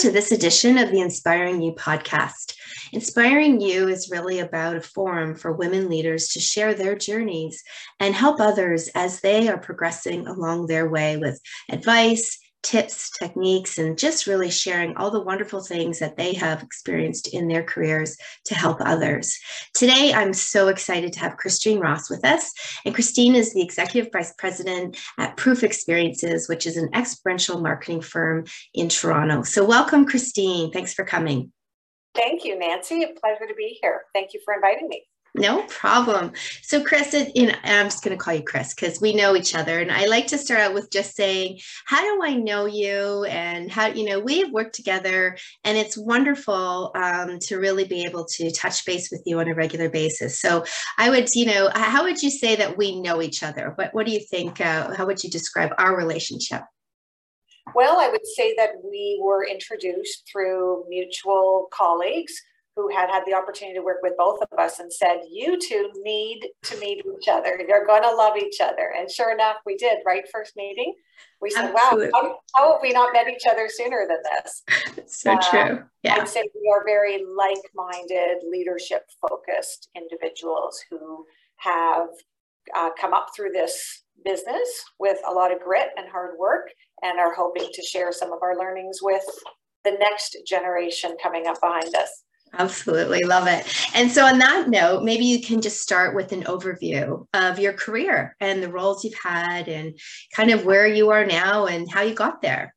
to this edition of the Inspiring You podcast. Inspiring You is really about a forum for women leaders to share their journeys and help others as they are progressing along their way with advice, tips, techniques, and just really sharing all the wonderful things that they have experienced in their careers to help others. Today, I'm so excited to have Christine Ross with us. And Christine is the Executive Vice President at Proof Experiences, which is an experiential marketing firm in Toronto. So, welcome, Christine. Thanks for coming. Thank you, Nancy. A pleasure to be here. Thank you for inviting me. No problem. So, Chris, know, I'm just going to call you Chris because we know each other. And I like to start out with just saying, How do I know you? And how, you know, we have worked together, and it's wonderful um, to really be able to touch base with you on a regular basis. So, I would, you know, how would you say that we know each other? What, what do you think? Uh, how would you describe our relationship? Well, I would say that we were introduced through mutual colleagues who had had the opportunity to work with both of us and said, You two need to meet each other. You're going to love each other. And sure enough, we did, right? First meeting. We said, Absolutely. Wow, how, how, have we not met each other sooner than this? so uh, true. Yeah. I'd say we are very like minded, leadership focused individuals who have uh, come up through this business with a lot of grit and hard work and are hoping to share some of our learnings with the next generation coming up behind us. Absolutely love it. And so, on that note, maybe you can just start with an overview of your career and the roles you've had and kind of where you are now and how you got there.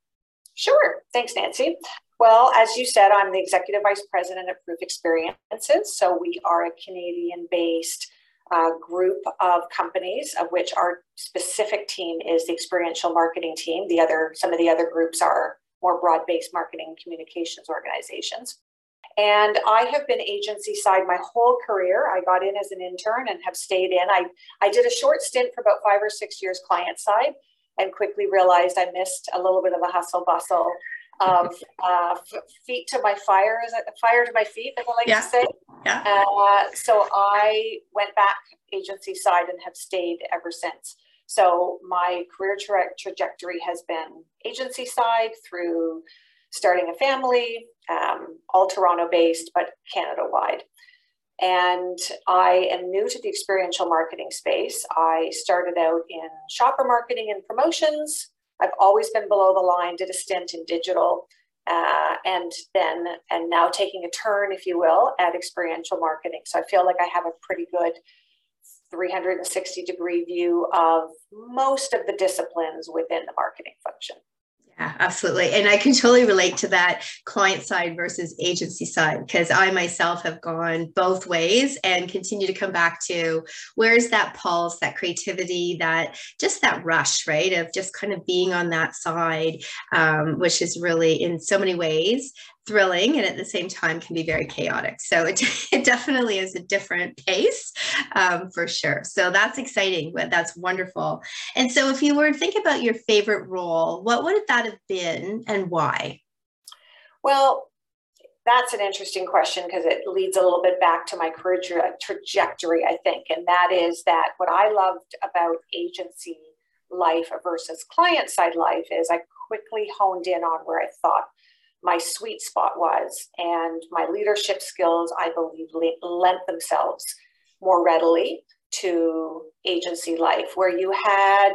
Sure. Thanks, Nancy. Well, as you said, I'm the executive vice president of Proof Experiences. So, we are a Canadian based uh, group of companies, of which our specific team is the experiential marketing team. The other, some of the other groups are more broad based marketing communications organizations. And I have been agency side my whole career. I got in as an intern and have stayed in. I, I did a short stint for about five or six years client side and quickly realized I missed a little bit of the hustle bustle of uh, feet to my fire, is it fire to my feet, as I like yeah. to say. Yeah. Uh, so I went back agency side and have stayed ever since. So my career tra- trajectory has been agency side through starting a family, um, all Toronto based, but Canada wide. And I am new to the experiential marketing space. I started out in shopper marketing and promotions. I've always been below the line, did a stint in digital, uh, and then, and now taking a turn, if you will, at experiential marketing. So I feel like I have a pretty good 360 degree view of most of the disciplines within the marketing function. Yeah, absolutely. And I can totally relate to that client side versus agency side because I myself have gone both ways and continue to come back to where's that pulse, that creativity, that just that rush, right? Of just kind of being on that side, um, which is really in so many ways thrilling and at the same time can be very chaotic. So it, it definitely is a different pace um, for sure. So that's exciting. But that's wonderful. And so if you were to think about your favorite role, what would that have been and why? Well, that's an interesting question because it leads a little bit back to my career tra- trajectory, I think. And that is that what I loved about agency life versus client side life is I quickly honed in on where I thought my sweet spot was. And my leadership skills, I believe, lent themselves more readily to agency life, where you had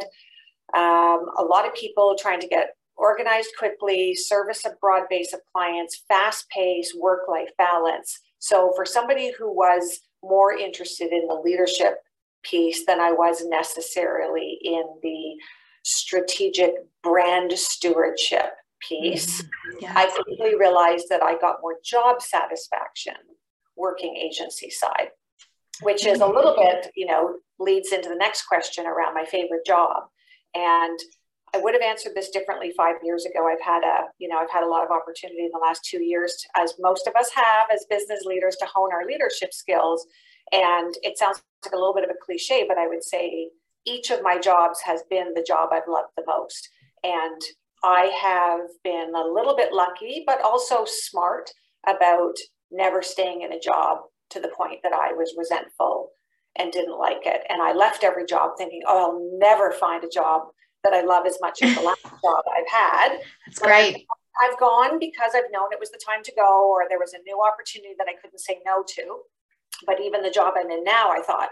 um, a lot of people trying to get organized quickly, service a broad base of clients, fast pace, work life balance. So, for somebody who was more interested in the leadership piece than I was necessarily in the strategic brand stewardship piece, mm-hmm. yes. I quickly realized that I got more job satisfaction working agency side, which is a little bit, you know, leads into the next question around my favorite job. And I would have answered this differently five years ago. I've had a, you know, I've had a lot of opportunity in the last two years, as most of us have as business leaders, to hone our leadership skills. And it sounds like a little bit of a cliche, but I would say each of my jobs has been the job I've loved the most. And I have been a little bit lucky, but also smart about never staying in a job to the point that I was resentful and didn't like it. And I left every job thinking, oh, I'll never find a job that I love as much as the last job I've had. That's great. I've gone because I've known it was the time to go, or there was a new opportunity that I couldn't say no to. But even the job I'm in now, I thought,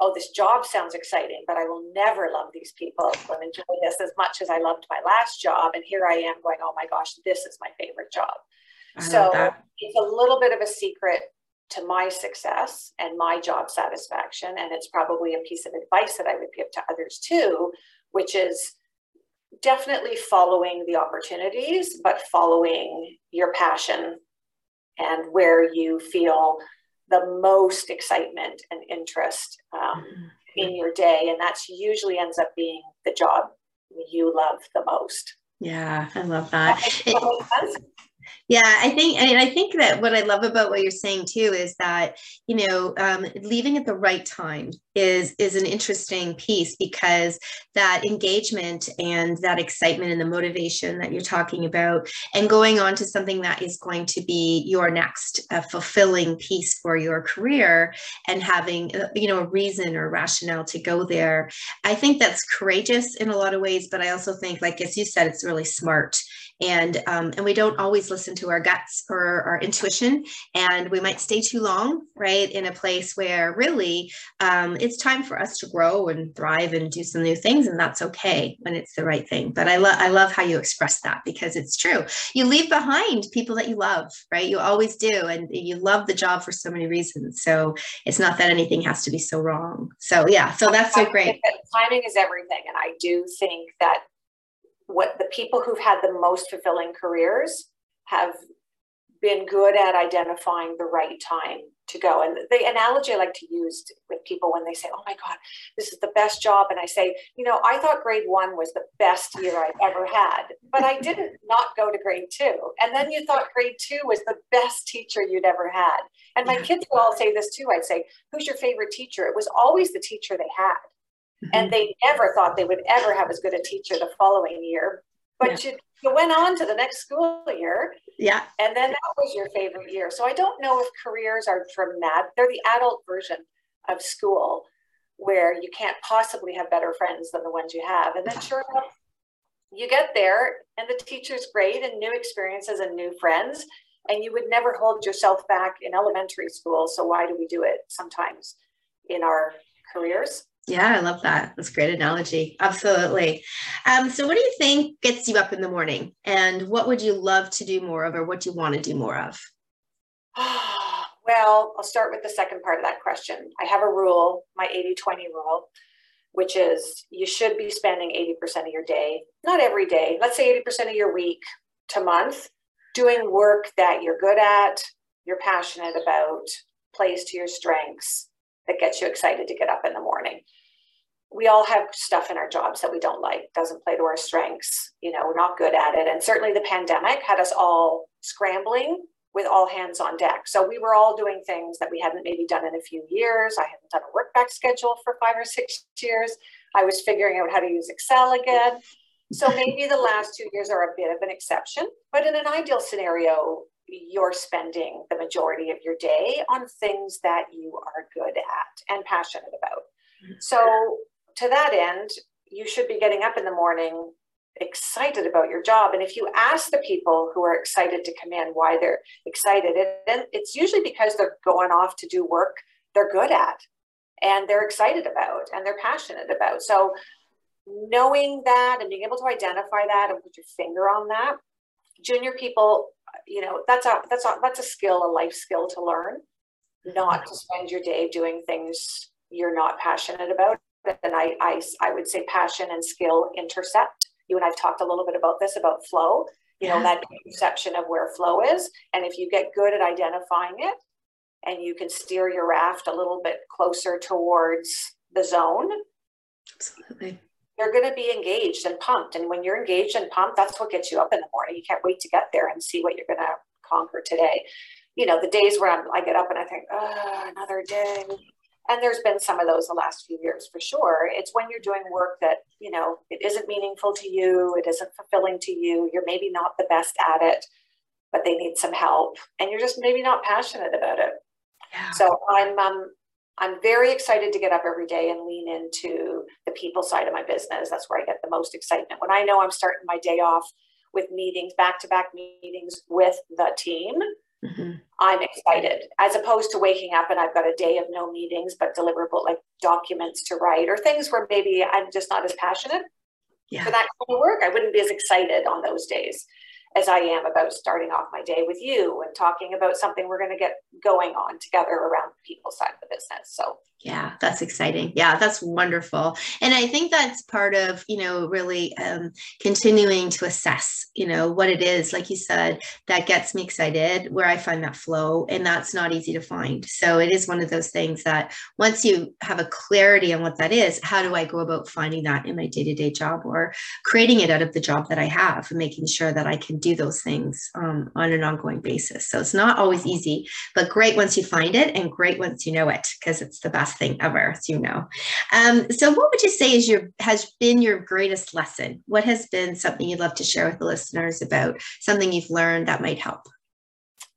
oh, this job sounds exciting, but I will never love these people and enjoy this as much as I loved my last job. And here I am going, oh my gosh, this is my favorite job. I so it's a little bit of a secret to my success and my job satisfaction. And it's probably a piece of advice that I would give to others too, which is definitely following the opportunities, but following your passion and where you feel the most excitement and interest um, mm-hmm. in your day. And that's usually ends up being the job you love the most. Yeah, I love that. that yeah, I think, and I think that what I love about what you're saying too is that you know um, leaving at the right time is is an interesting piece because that engagement and that excitement and the motivation that you're talking about, and going on to something that is going to be your next uh, fulfilling piece for your career, and having uh, you know a reason or rationale to go there. I think that's courageous in a lot of ways, but I also think, like as you said, it's really smart and um, and we don't always listen to our guts or our intuition. And we might stay too long right in a place where really um, it's time for us to grow and thrive and do some new things and that's okay when it's the right thing. But i love i love how you express that because it's true. You leave behind people that you love right? You always do and you love the job for so many reasons. So it's not that anything has to be so wrong. So yeah so that's so great. Timing is everything and i do think that what the people who've had the most fulfilling careers have been good at identifying the right time to go. And the analogy I like to use with people when they say, Oh my God, this is the best job. And I say, You know, I thought grade one was the best year I've ever had, but I didn't not go to grade two. And then you thought grade two was the best teacher you'd ever had. And my kids will all say this too. I'd say, Who's your favorite teacher? It was always the teacher they had. And mm-hmm. they never thought they would ever have as good a teacher the following year. But yeah. you, you went on to the next school year. Yeah. And then that was your favorite year. So I don't know if careers are dramatic. They're the adult version of school where you can't possibly have better friends than the ones you have. And then sure enough, you get there and the teacher's great and new experiences and new friends. And you would never hold yourself back in elementary school. So why do we do it sometimes in our careers? Yeah, I love that. That's a great analogy. Absolutely. Um, so, what do you think gets you up in the morning? And what would you love to do more of, or what do you want to do more of? well, I'll start with the second part of that question. I have a rule, my 80 20 rule, which is you should be spending 80% of your day, not every day, let's say 80% of your week to month, doing work that you're good at, you're passionate about, plays to your strengths that gets you excited to get up in the. We all have stuff in our jobs that we don't like, doesn't play to our strengths, you know, we're not good at it. And certainly the pandemic had us all scrambling with all hands on deck. So we were all doing things that we hadn't maybe done in a few years. I hadn't done a work back schedule for five or six years. I was figuring out how to use Excel again. So maybe the last two years are a bit of an exception, but in an ideal scenario, you're spending the majority of your day on things that you are good at and passionate about. So, to that end, you should be getting up in the morning excited about your job. And if you ask the people who are excited to come in why they're excited, it, it's usually because they're going off to do work they're good at and they're excited about and they're passionate about. So, knowing that and being able to identify that and put your finger on that, junior people you know that's a that's a that's a skill a life skill to learn not to mm-hmm. spend your day doing things you're not passionate about and I, I i would say passion and skill intersect you and i've talked a little bit about this about flow you know that perception of where flow is and if you get good at identifying it and you can steer your raft a little bit closer towards the zone absolutely you're going to be engaged and pumped. And when you're engaged and pumped, that's what gets you up in the morning. You can't wait to get there and see what you're going to conquer today. You know, the days where I'm, I get up and I think, oh, another day. And there's been some of those the last few years for sure. It's when you're doing work that, you know, it isn't meaningful to you, it isn't fulfilling to you, you're maybe not the best at it, but they need some help. And you're just maybe not passionate about it. Yeah. So I'm um, I'm very excited to get up every day and lean into the people side of my business. That's where I get the most excitement. When I know I'm starting my day off with meetings, back to back meetings with the team, mm-hmm. I'm excited as opposed to waking up and I've got a day of no meetings, but deliverable like documents to write or things where maybe I'm just not as passionate yeah. for that kind of work. I wouldn't be as excited on those days as I am about starting off my day with you and talking about something we're going to get going on together around the people side of the business. So yeah, that's exciting. Yeah, that's wonderful. And I think that's part of, you know, really um, continuing to assess, you know, what it is, like you said, that gets me excited, where I find that flow. And that's not easy to find. So it is one of those things that once you have a clarity on what that is, how do I go about finding that in my day to day job or creating it out of the job that I have and making sure that I can do those things um, on an ongoing basis. So it's not always easy, but great once you find it and great once you know it because it's the best thing ever, as you know. Um, so, what would you say is your has been your greatest lesson? What has been something you'd love to share with the listeners about something you've learned that might help?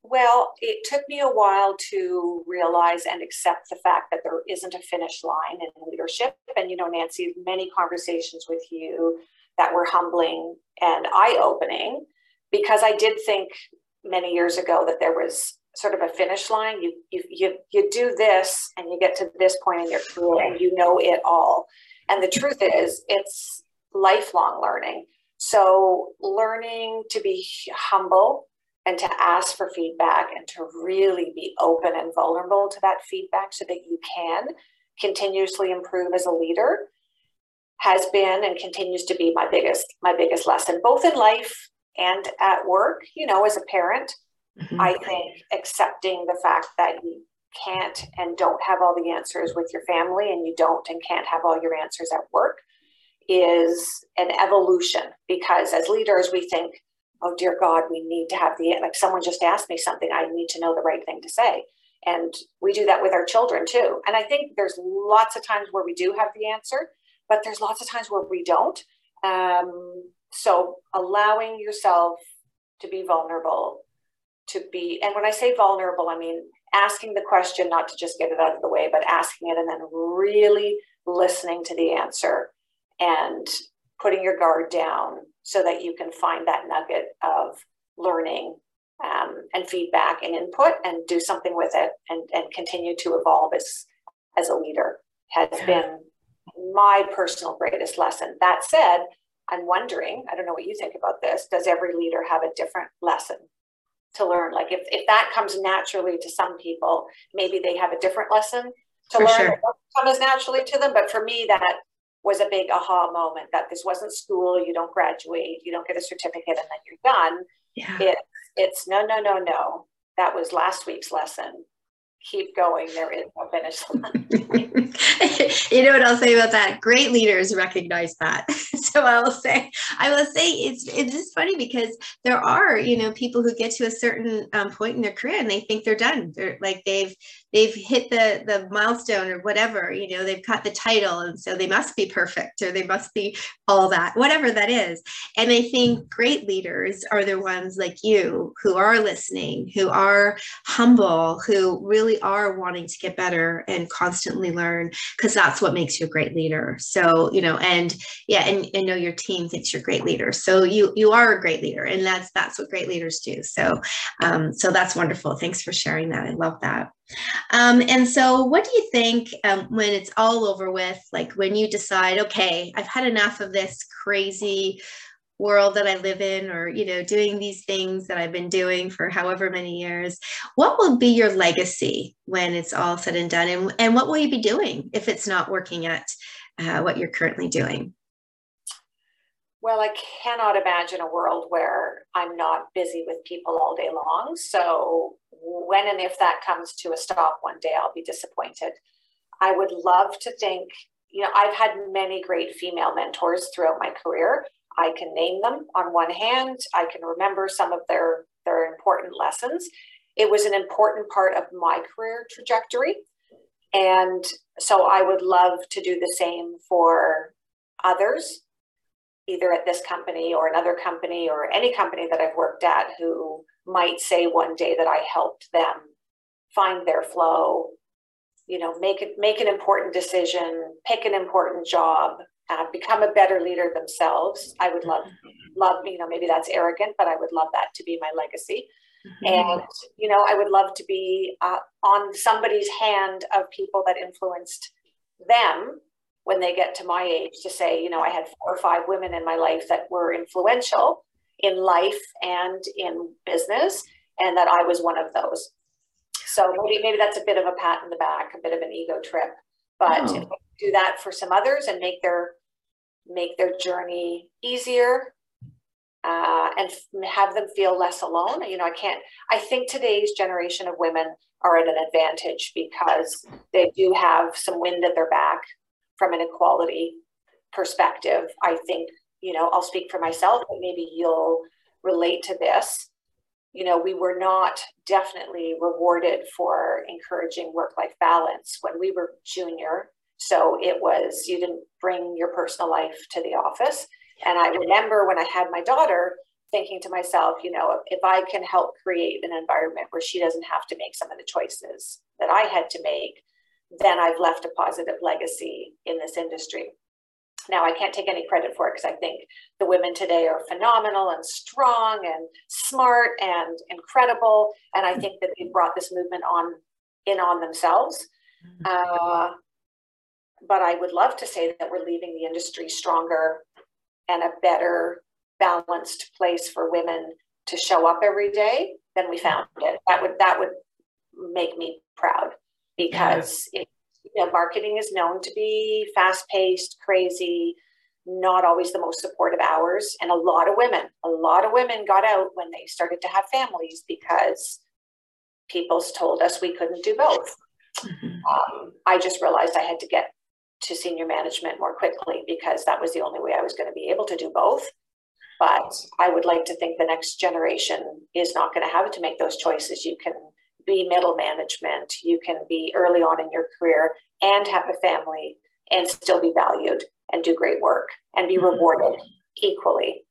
Well, it took me a while to realize and accept the fact that there isn't a finish line in leadership. And, you know, Nancy, many conversations with you that were humbling and eye opening because I did think many years ago that there was sort of a finish line. You, you, you, you do this and you get to this point in your career and you know it all. And the truth is, it's lifelong learning. So, learning to be humble and to ask for feedback and to really be open and vulnerable to that feedback so that you can continuously improve as a leader has been and continues to be my biggest my biggest lesson both in life and at work you know as a parent Mm-hmm. I think accepting the fact that you can't and don't have all the answers with your family and you don't and can't have all your answers at work is an evolution because as leaders we think oh dear god we need to have the like someone just asked me something i need to know the right thing to say. And we do that with our children too. And i think there's lots of times where we do have the answer but there's lots of times where we don't. Um, so allowing yourself to be vulnerable to be, and when I say vulnerable, I mean asking the question, not to just get it out of the way, but asking it and then really listening to the answer and putting your guard down so that you can find that nugget of learning um, and feedback and input and do something with it and, and continue to evolve as, as a leader has been my personal greatest lesson. That said, I'm wondering, I don't know what you think about this, does every leader have a different lesson to learn. Like if, if that comes naturally to some people, maybe they have a different lesson to for learn. Sure. It come as naturally to them. But for me, that was a big aha moment that this wasn't school. You don't graduate, you don't get a certificate, and then you're done. Yeah. It, it's no, no, no, no. That was last week's lesson keep going. There is no finish line. you know what I'll say about that? Great leaders recognize that. so I will say, I will say it's it's just funny because there are you know people who get to a certain um, point in their career and they think they're done. They're like they've they've hit the the milestone or whatever. You know they've got the title and so they must be perfect or they must be all that whatever that is. And I think great leaders are the ones like you who are listening, who are humble, who really are wanting to get better and constantly learn because that's what makes you a great leader. So you know and yeah and I know your team thinks you're a great leader. So you you are a great leader and that's that's what great leaders do. So um, so that's wonderful. Thanks for sharing that. I love that um, and so what do you think um, when it's all over with like when you decide okay i've had enough of this crazy world that I live in or you know doing these things that I've been doing for however many years what will be your legacy when it's all said and done? And, and what will you be doing if it's not working at uh, what you're currently doing well I cannot imagine a world where I'm not busy with people all day long so when and if that comes to a stop one day I'll be disappointed I would love to think you know I've had many great female mentors throughout my career I can name them on one hand. I can remember some of their, their important lessons. It was an important part of my career trajectory. And so I would love to do the same for others, either at this company or another company or any company that I've worked at who might say one day that I helped them find their flow, you know, make it make an important decision, pick an important job, uh, become a better leader themselves. I would love, love, you know, maybe that's arrogant, but I would love that to be my legacy. Mm-hmm. And, you know, I would love to be uh, on somebody's hand of people that influenced them when they get to my age to say, you know, I had four or five women in my life that were influential in life and in business, and that I was one of those. So maybe, maybe that's a bit of a pat in the back, a bit of an ego trip. But oh. do that for some others and make their make their journey easier uh, and have them feel less alone. You know, I can't, I think today's generation of women are at an advantage because they do have some wind at their back from an equality perspective. I think, you know, I'll speak for myself, but maybe you'll relate to this. You know, we were not definitely rewarded for encouraging work life balance when we were junior. So it was, you didn't bring your personal life to the office. And I remember when I had my daughter thinking to myself, you know, if I can help create an environment where she doesn't have to make some of the choices that I had to make, then I've left a positive legacy in this industry. Now, I can't take any credit for it because I think the women today are phenomenal and strong and smart and incredible. And I think that they brought this movement on in on themselves. Mm-hmm. Uh, but I would love to say that we're leaving the industry stronger and a better balanced place for women to show up every day than we found it. That would that would make me proud because it, you know, marketing is known to be fast paced, crazy, not always the most supportive hours, and a lot of women, a lot of women got out when they started to have families because people told us we couldn't do both. Mm-hmm. Um, I just realized I had to get to senior management more quickly because that was the only way I was going to be able to do both. But I would like to think the next generation is not going to have to make those choices. You can be middle management, you can be early on in your career and have a family and still be valued and do great work and be mm-hmm. rewarded equally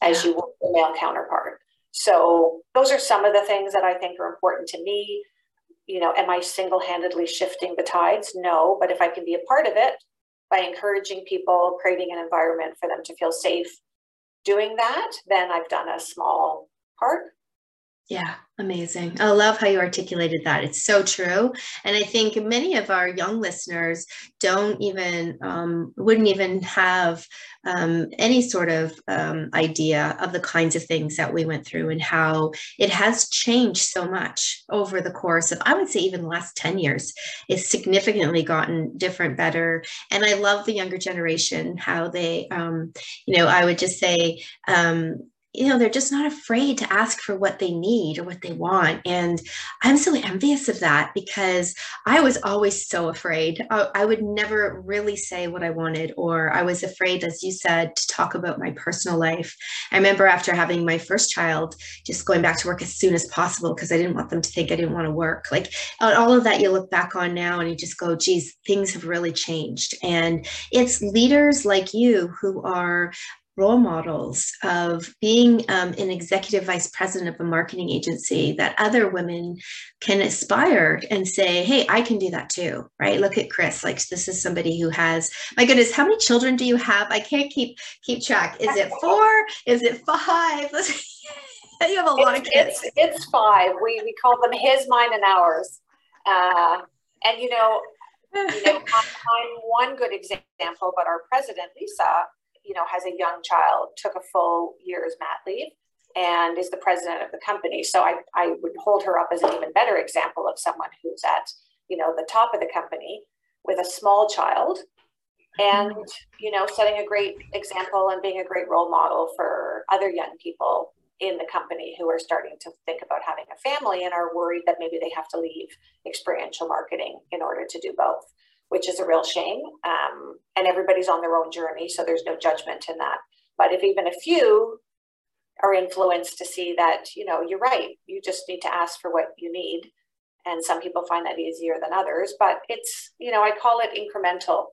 as you would a male counterpart. So those are some of the things that I think are important to me you know, am I single handedly shifting the tides? No, but if I can be a part of it by encouraging people, creating an environment for them to feel safe doing that, then I've done a small part. Yeah, amazing. I love how you articulated that. It's so true. And I think many of our young listeners don't even, um, wouldn't even have um, any sort of um, idea of the kinds of things that we went through and how it has changed so much over the course of, I would say, even the last 10 years. It's significantly gotten different, better. And I love the younger generation, how they, um, you know, I would just say, um, you know they're just not afraid to ask for what they need or what they want. And i'm so envious of that because i was always so afraid. I, I, would never really say what i wanted or i was afraid as you said to talk about my personal life. I remember after having my first child just going back to work as soon as possible because i didn't want them to think i didn't want to work. Like all of that you look back on now and you just go geez things have really changed. And it's leaders like you who are role models of being um, an executive vice president of a marketing agency that other women can aspire and say hey i can do that too right? Look at chris like this is somebody who has my goodness how many children do you have? I can't keep keep track. Is it four? Is it five? You have a lot it's, of kids. it's, it's, five. We, we call them his mine and ours. Uh, and you know you know I'm, I'm one good example but our president lisa you know, has a young child, took a full year's mat leave, and is the president of the company. So I, I would hold her up as an even better example of someone who's at, you know, the top of the company with a small child and you know setting a great example and being a great role model for other young people in the company who are starting to think about having a family and are worried that maybe they have to leave experiential marketing in order to do both which is a real shame. Um, and everybody's on their own journey, so there's no judgment in that. But if even a few are influenced to see that, you know, you're right, you just need to ask for what you need. And some people find that easier than others, but it's, you know, I call it incremental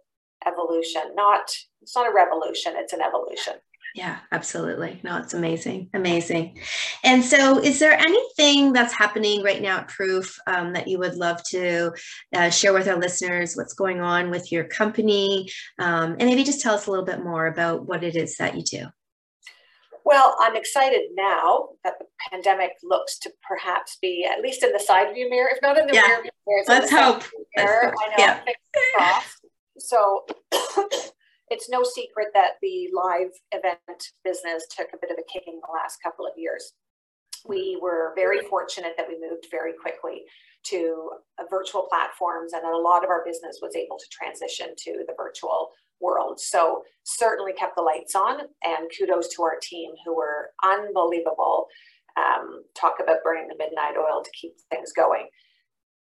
evolution, not, it's not a revolution, it's an evolution. Yeah, absolutely. No, it's amazing. Amazing. And so, is there anything that's happening right now at Proof um, that you would love to uh, share with our listeners? What's going on with your company? Um, and maybe just tell us a little bit more about what it is that you do. Well, I'm excited now that the pandemic looks to perhaps be at least in the side view mirror, if not in the yeah. rear view mirror. Let's hope. Mirror. I know. Yeah. So it's no secret that the live event business took a bit of a kicking the last couple of years. We were very fortunate that we moved very quickly to virtual platforms and that a lot of our business was able to transition to the virtual world. So certainly kept the lights on and kudos to our team who were unbelievable. Um, talk about burning the midnight oil to keep things going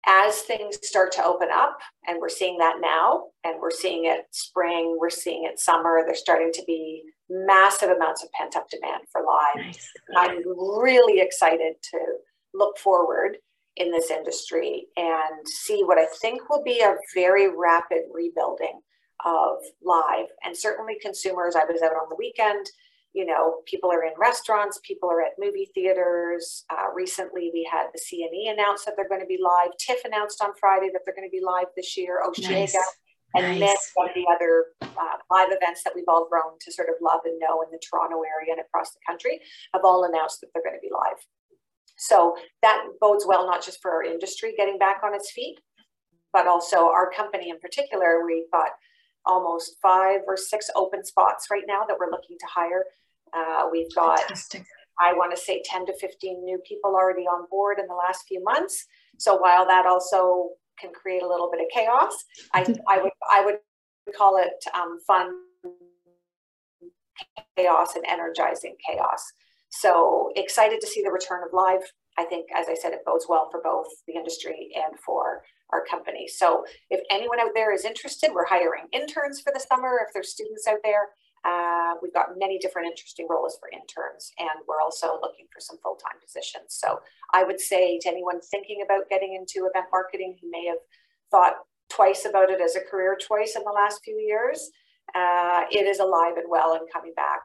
as things start to open up, and we're seeing that now, and we're seeing it spring, we're seeing it summer, there's starting to be massive amounts of pent up demand for live. Nice. I'm really excited to look forward in this industry and see what I think will be a very rapid rebuilding of live. And certainly, consumers, I was out on the weekend you know, people are in restaurants, people are at movie theaters. Uh, recently, we had the CNE announce that they're going to be live. TIFF announced on Friday that they're going to be live this year. Osheaga nice. and nice. many of the other uh, live events that we've all grown to sort of love and know in the Toronto area and across the country have all announced that they're going to be live. So that bodes well, not just for our industry getting back on its feet, but also our company in particular. We've got almost five or six open spots right now that we're looking to hire uh, we've got, Fantastic. I want to say, 10 to 15 new people already on board in the last few months. So while that also can create a little bit of chaos, I, I would I would call it um, fun chaos and energizing chaos. So excited to see the return of live. I think, as I said, it bodes well for both the industry and for our company. So if anyone out there is interested, we're hiring interns for the summer. If there's students out there, uh, we've got many different interesting roles for interns, and we're also looking for some full-time positions. So I would say to anyone thinking about getting into event marketing who may have thought twice about it as a career choice in the last few years, uh, it is alive and well and coming back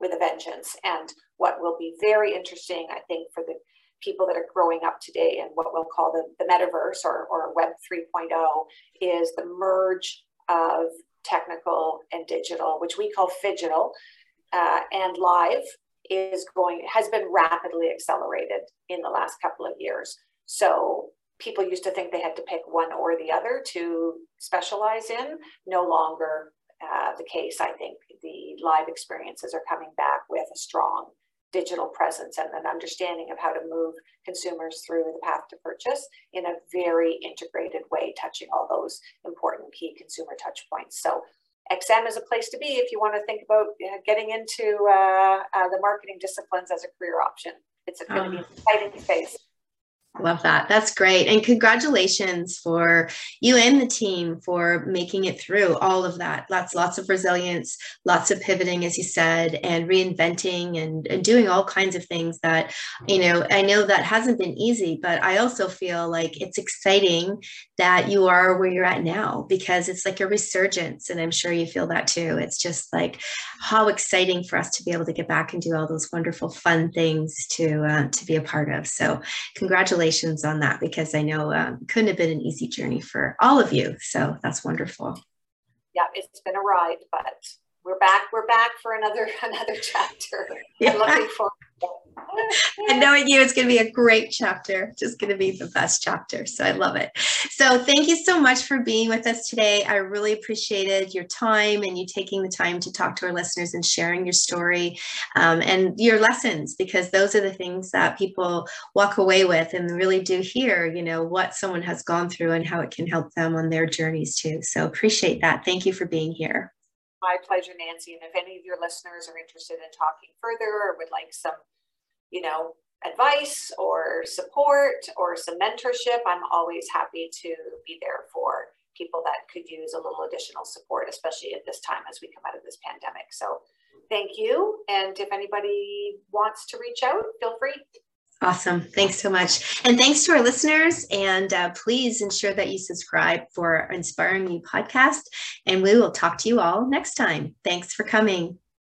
with a vengeance. And what will be very interesting, I think, for the people that are growing up today and what we'll call the, the metaverse or, or Web 3.0 is the merge of technical and digital, which we call phygital, uh, and live is going has been rapidly accelerated in the last couple of years. So people used to think they had to pick one or the other to specialize in. No longer uh, the case. I think the live experiences are coming back with a strong digital presence and an understanding of how to move consumers through the path to purchase in a very integrated way, touching all those important key consumer touch points. So XM is a place to be if you want to think about uh, getting into uh, uh, the marketing disciplines as a career option. It's going to be an exciting space. Love that. That's great. And congratulations for you and the team for making it through all of that. Lots, lots of resilience, lots of pivoting, as you said, and reinventing and, and doing all kinds of things that, you know, I know that hasn't been easy, but I also feel like it's exciting that you are where you're at now because it's like a resurgence. And I'm sure you feel that too. It's just like how exciting for us to be able to get back and do all those wonderful, fun things to, uh, to be a part of. So congratulations congratulations on that because I know um, couldn't have been an easy journey for all of you. So that's wonderful. Yeah, it's been a ride, but we're back. We're back for another another chapter. Yeah. I'm looking forward and knowing you, it's going to be a great chapter. Just going to be the best chapter. So I love it. So thank you so much for being with us today. I really appreciated your time and you taking the time to talk to our listeners and sharing your story um, and your lessons, because those are the things that people walk away with and really do hear, you know, what someone has gone through and how it can help them on their journeys too. So appreciate that. Thank you for being here. My pleasure, Nancy. And if any of your listeners are interested in talking further or would like some you know, advice or support or some mentorship, I'm always happy to be there for people that could use a little additional support, especially at this time as we come out of this pandemic. So thank you. And if anybody wants to reach out, feel free. Awesome. Thanks so much. And thanks to our listeners. And uh, please ensure that you subscribe for Inspiring You podcast. And we will talk to you all next time. Thanks for coming.